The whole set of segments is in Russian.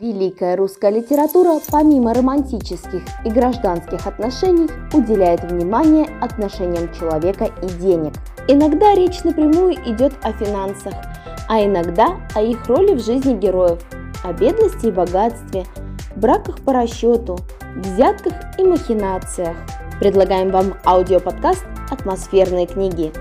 Великая русская литература, помимо романтических и гражданских отношений, уделяет внимание отношениям человека и денег. Иногда речь напрямую идет о финансах, а иногда о их роли в жизни героев, о бедности и богатстве, браках по расчету, взятках и махинациях. Предлагаем вам аудиоподкаст «Атмосферные книги.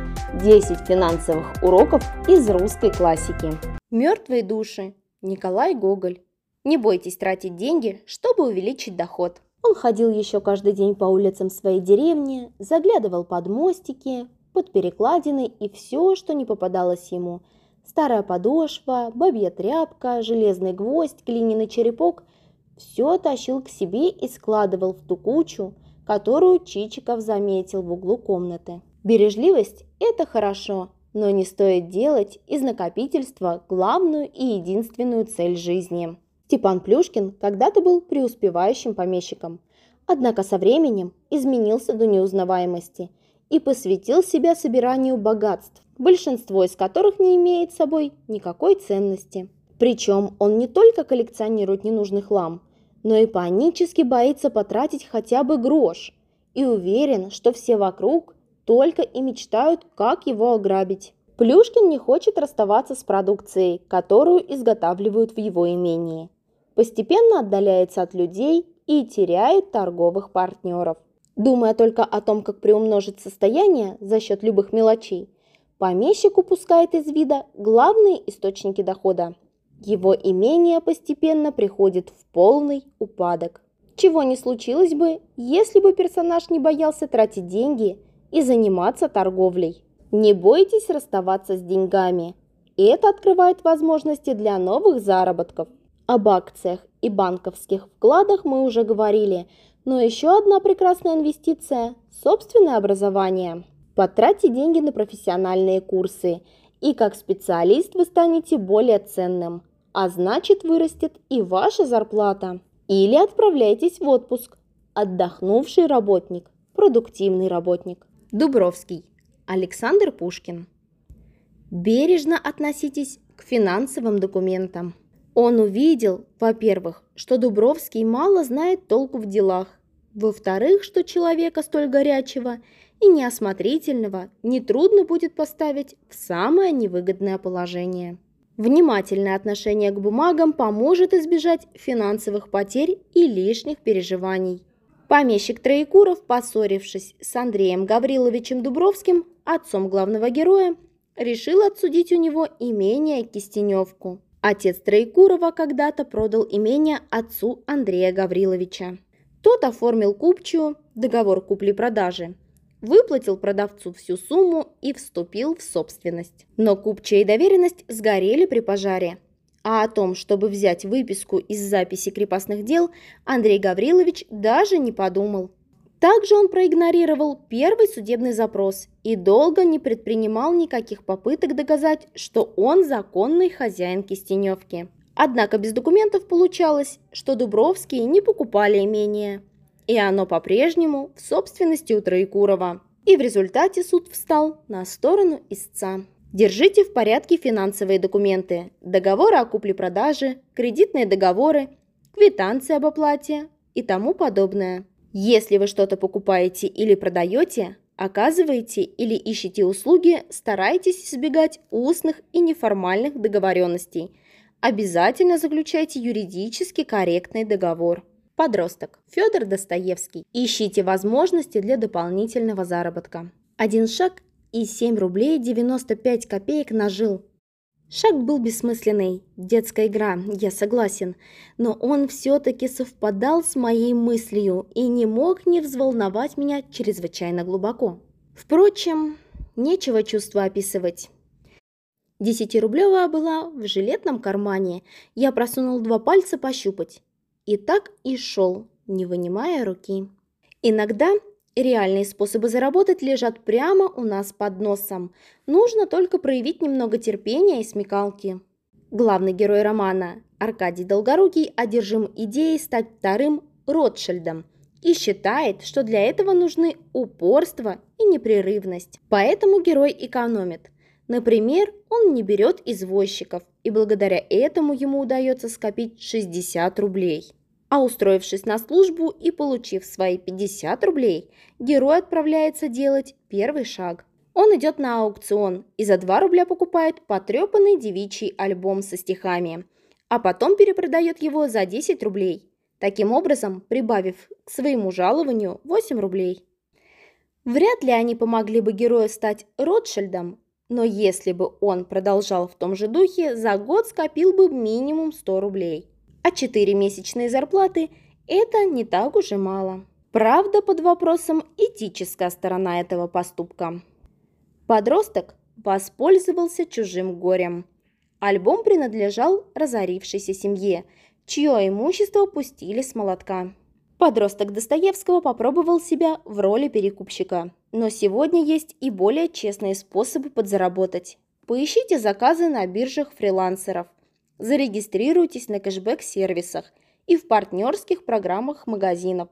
10 финансовых уроков из русской классики». Мертвые души. Николай Гоголь. Не бойтесь тратить деньги, чтобы увеличить доход. Он ходил еще каждый день по улицам своей деревни, заглядывал под мостики, под перекладины и все, что не попадалось ему. Старая подошва, бабья тряпка, железный гвоздь, глиняный черепок – все тащил к себе и складывал в ту кучу, которую Чичиков заметил в углу комнаты. Бережливость – это хорошо, но не стоит делать из накопительства главную и единственную цель жизни. Степан Плюшкин когда-то был преуспевающим помещиком, однако со временем изменился до неузнаваемости и посвятил себя собиранию богатств, большинство из которых не имеет собой никакой ценности. Причем он не только коллекционирует ненужный хлам, но и панически боится потратить хотя бы грош и уверен, что все вокруг только и мечтают, как его ограбить. Плюшкин не хочет расставаться с продукцией, которую изготавливают в его имении постепенно отдаляется от людей и теряет торговых партнеров. Думая только о том, как приумножить состояние за счет любых мелочей, помещик упускает из вида главные источники дохода. Его имение постепенно приходит в полный упадок. Чего не случилось бы, если бы персонаж не боялся тратить деньги и заниматься торговлей. Не бойтесь расставаться с деньгами. Это открывает возможности для новых заработков. Об акциях и банковских вкладах мы уже говорили, но еще одна прекрасная инвестиция – собственное образование. Потратьте деньги на профессиональные курсы, и как специалист вы станете более ценным, а значит вырастет и ваша зарплата. Или отправляйтесь в отпуск. Отдохнувший работник, продуктивный работник. Дубровский. Александр Пушкин. Бережно относитесь к финансовым документам. Он увидел, во-первых, что Дубровский мало знает толку в делах, во-вторых, что человека столь горячего и неосмотрительного нетрудно будет поставить в самое невыгодное положение. Внимательное отношение к бумагам поможет избежать финансовых потерь и лишних переживаний. Помещик Троекуров, поссорившись с Андреем Гавриловичем Дубровским, отцом главного героя, решил отсудить у него имение Кистеневку. Отец Троекурова когда-то продал имение отцу Андрея Гавриловича. Тот оформил купчую, договор купли-продажи, выплатил продавцу всю сумму и вступил в собственность. Но купчая и доверенность сгорели при пожаре. А о том, чтобы взять выписку из записи крепостных дел, Андрей Гаврилович даже не подумал. Также он проигнорировал первый судебный запрос и долго не предпринимал никаких попыток доказать, что он законный хозяин Кистеневки. Однако без документов получалось, что Дубровские не покупали имение, и оно по-прежнему в собственности у Троекурова. И в результате суд встал на сторону истца. Держите в порядке финансовые документы, договоры о купле-продаже, кредитные договоры, квитанции об оплате и тому подобное. Если вы что-то покупаете или продаете, оказываете или ищете услуги, старайтесь избегать устных и неформальных договоренностей. Обязательно заключайте юридически корректный договор. Подросток. Федор Достоевский. Ищите возможности для дополнительного заработка. Один шаг и 7 рублей 95 копеек нажил. Шаг был бессмысленный, детская игра, я согласен, но он все-таки совпадал с моей мыслью и не мог не взволновать меня чрезвычайно глубоко. Впрочем, нечего чувства описывать. Десятирублевая была в жилетном кармане, я просунул два пальца пощупать. И так и шел, не вынимая руки. Иногда Реальные способы заработать лежат прямо у нас под носом. Нужно только проявить немного терпения и смекалки. Главный герой романа Аркадий Долгорукий одержим идеей стать вторым Ротшильдом и считает, что для этого нужны упорство и непрерывность. Поэтому герой экономит. Например, он не берет извозчиков и благодаря этому ему удается скопить 60 рублей. А устроившись на службу и получив свои 50 рублей, герой отправляется делать первый шаг. Он идет на аукцион и за 2 рубля покупает потрепанный девичий альбом со стихами, а потом перепродает его за 10 рублей, таким образом прибавив к своему жалованию 8 рублей. Вряд ли они помогли бы герою стать Ротшильдом, но если бы он продолжал в том же духе, за год скопил бы минимум 100 рублей а 4 месячные зарплаты – это не так уж и мало. Правда, под вопросом этическая сторона этого поступка. Подросток воспользовался чужим горем. Альбом принадлежал разорившейся семье, чье имущество пустили с молотка. Подросток Достоевского попробовал себя в роли перекупщика. Но сегодня есть и более честные способы подзаработать. Поищите заказы на биржах фрилансеров – Зарегистрируйтесь на кэшбэк-сервисах и в партнерских программах магазинов.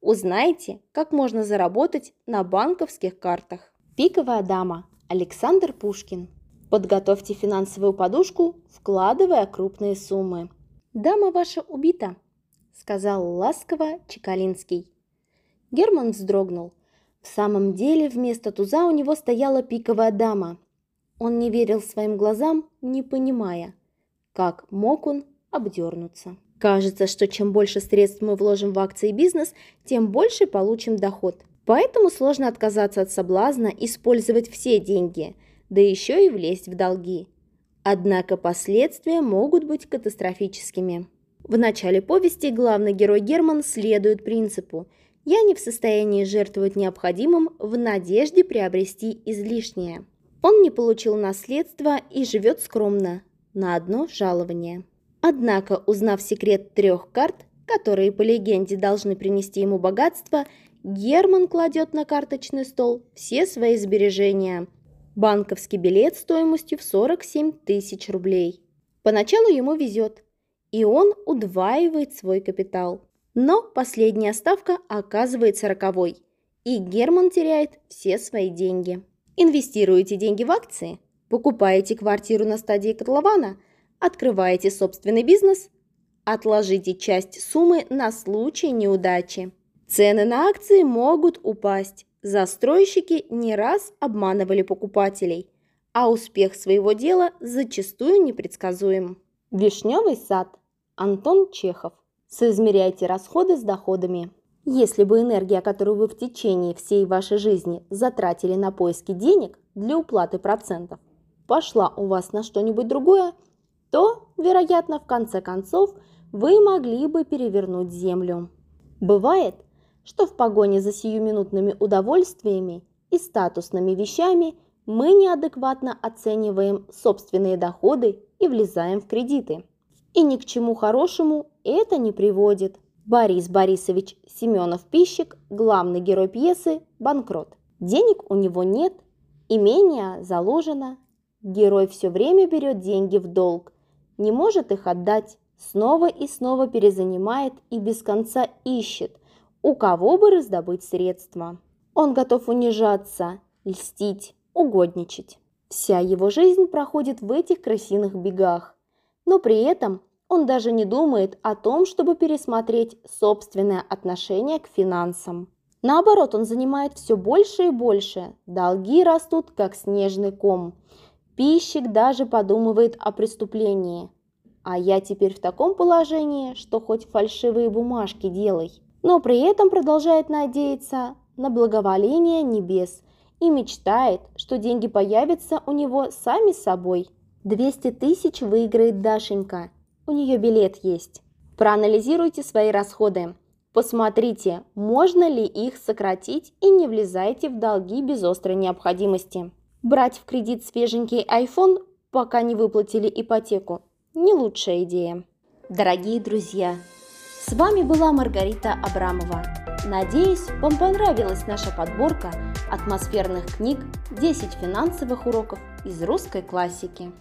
Узнайте, как можно заработать на банковских картах. Пиковая дама. Александр Пушкин. Подготовьте финансовую подушку, вкладывая крупные суммы. «Дама ваша убита», — сказал ласково Чекалинский. Герман вздрогнул. В самом деле вместо туза у него стояла пиковая дама. Он не верил своим глазам, не понимая — как мог он обдернуться? Кажется, что чем больше средств мы вложим в акции и бизнес, тем больше получим доход. Поэтому сложно отказаться от соблазна использовать все деньги, да еще и влезть в долги. Однако последствия могут быть катастрофическими. В начале повести главный герой Герман следует принципу «Я не в состоянии жертвовать необходимым в надежде приобрести излишнее». Он не получил наследство и живет скромно, на одно жалование. Однако, узнав секрет трех карт, которые по легенде должны принести ему богатство, Герман кладет на карточный стол все свои сбережения. Банковский билет стоимостью в 47 тысяч рублей. Поначалу ему везет, и он удваивает свой капитал. Но последняя ставка оказывается роковой, и Герман теряет все свои деньги. Инвестируете деньги в акции – Покупаете квартиру на стадии котлована? Открываете собственный бизнес? Отложите часть суммы на случай неудачи. Цены на акции могут упасть. Застройщики не раз обманывали покупателей, а успех своего дела зачастую непредсказуем. Вишневый сад. Антон Чехов. Соизмеряйте расходы с доходами. Если бы энергия, которую вы в течение всей вашей жизни затратили на поиски денег для уплаты процентов, пошла у вас на что-нибудь другое, то, вероятно, в конце концов, вы могли бы перевернуть землю. Бывает, что в погоне за сиюминутными удовольствиями и статусными вещами мы неадекватно оцениваем собственные доходы и влезаем в кредиты. И ни к чему хорошему это не приводит. Борис Борисович Семенов-Пищик, главный герой пьесы «Банкрот». Денег у него нет, имение заложено, Герой все время берет деньги в долг, не может их отдать, снова и снова перезанимает и без конца ищет, у кого бы раздобыть средства. Он готов унижаться, льстить, угодничать. Вся его жизнь проходит в этих крысиных бегах, но при этом он даже не думает о том, чтобы пересмотреть собственное отношение к финансам. Наоборот, он занимает все больше и больше, долги растут, как снежный ком – Пищик даже подумывает о преступлении. А я теперь в таком положении, что хоть фальшивые бумажки делай. Но при этом продолжает надеяться на благоволение небес и мечтает, что деньги появятся у него сами собой. 200 тысяч выиграет Дашенька. У нее билет есть. Проанализируйте свои расходы. Посмотрите, можно ли их сократить и не влезайте в долги без острой необходимости. Брать в кредит свеженький iPhone, пока не выплатили ипотеку, не лучшая идея. Дорогие друзья, с вами была Маргарита Абрамова. Надеюсь, вам понравилась наша подборка атмосферных книг «10 финансовых уроков из русской классики».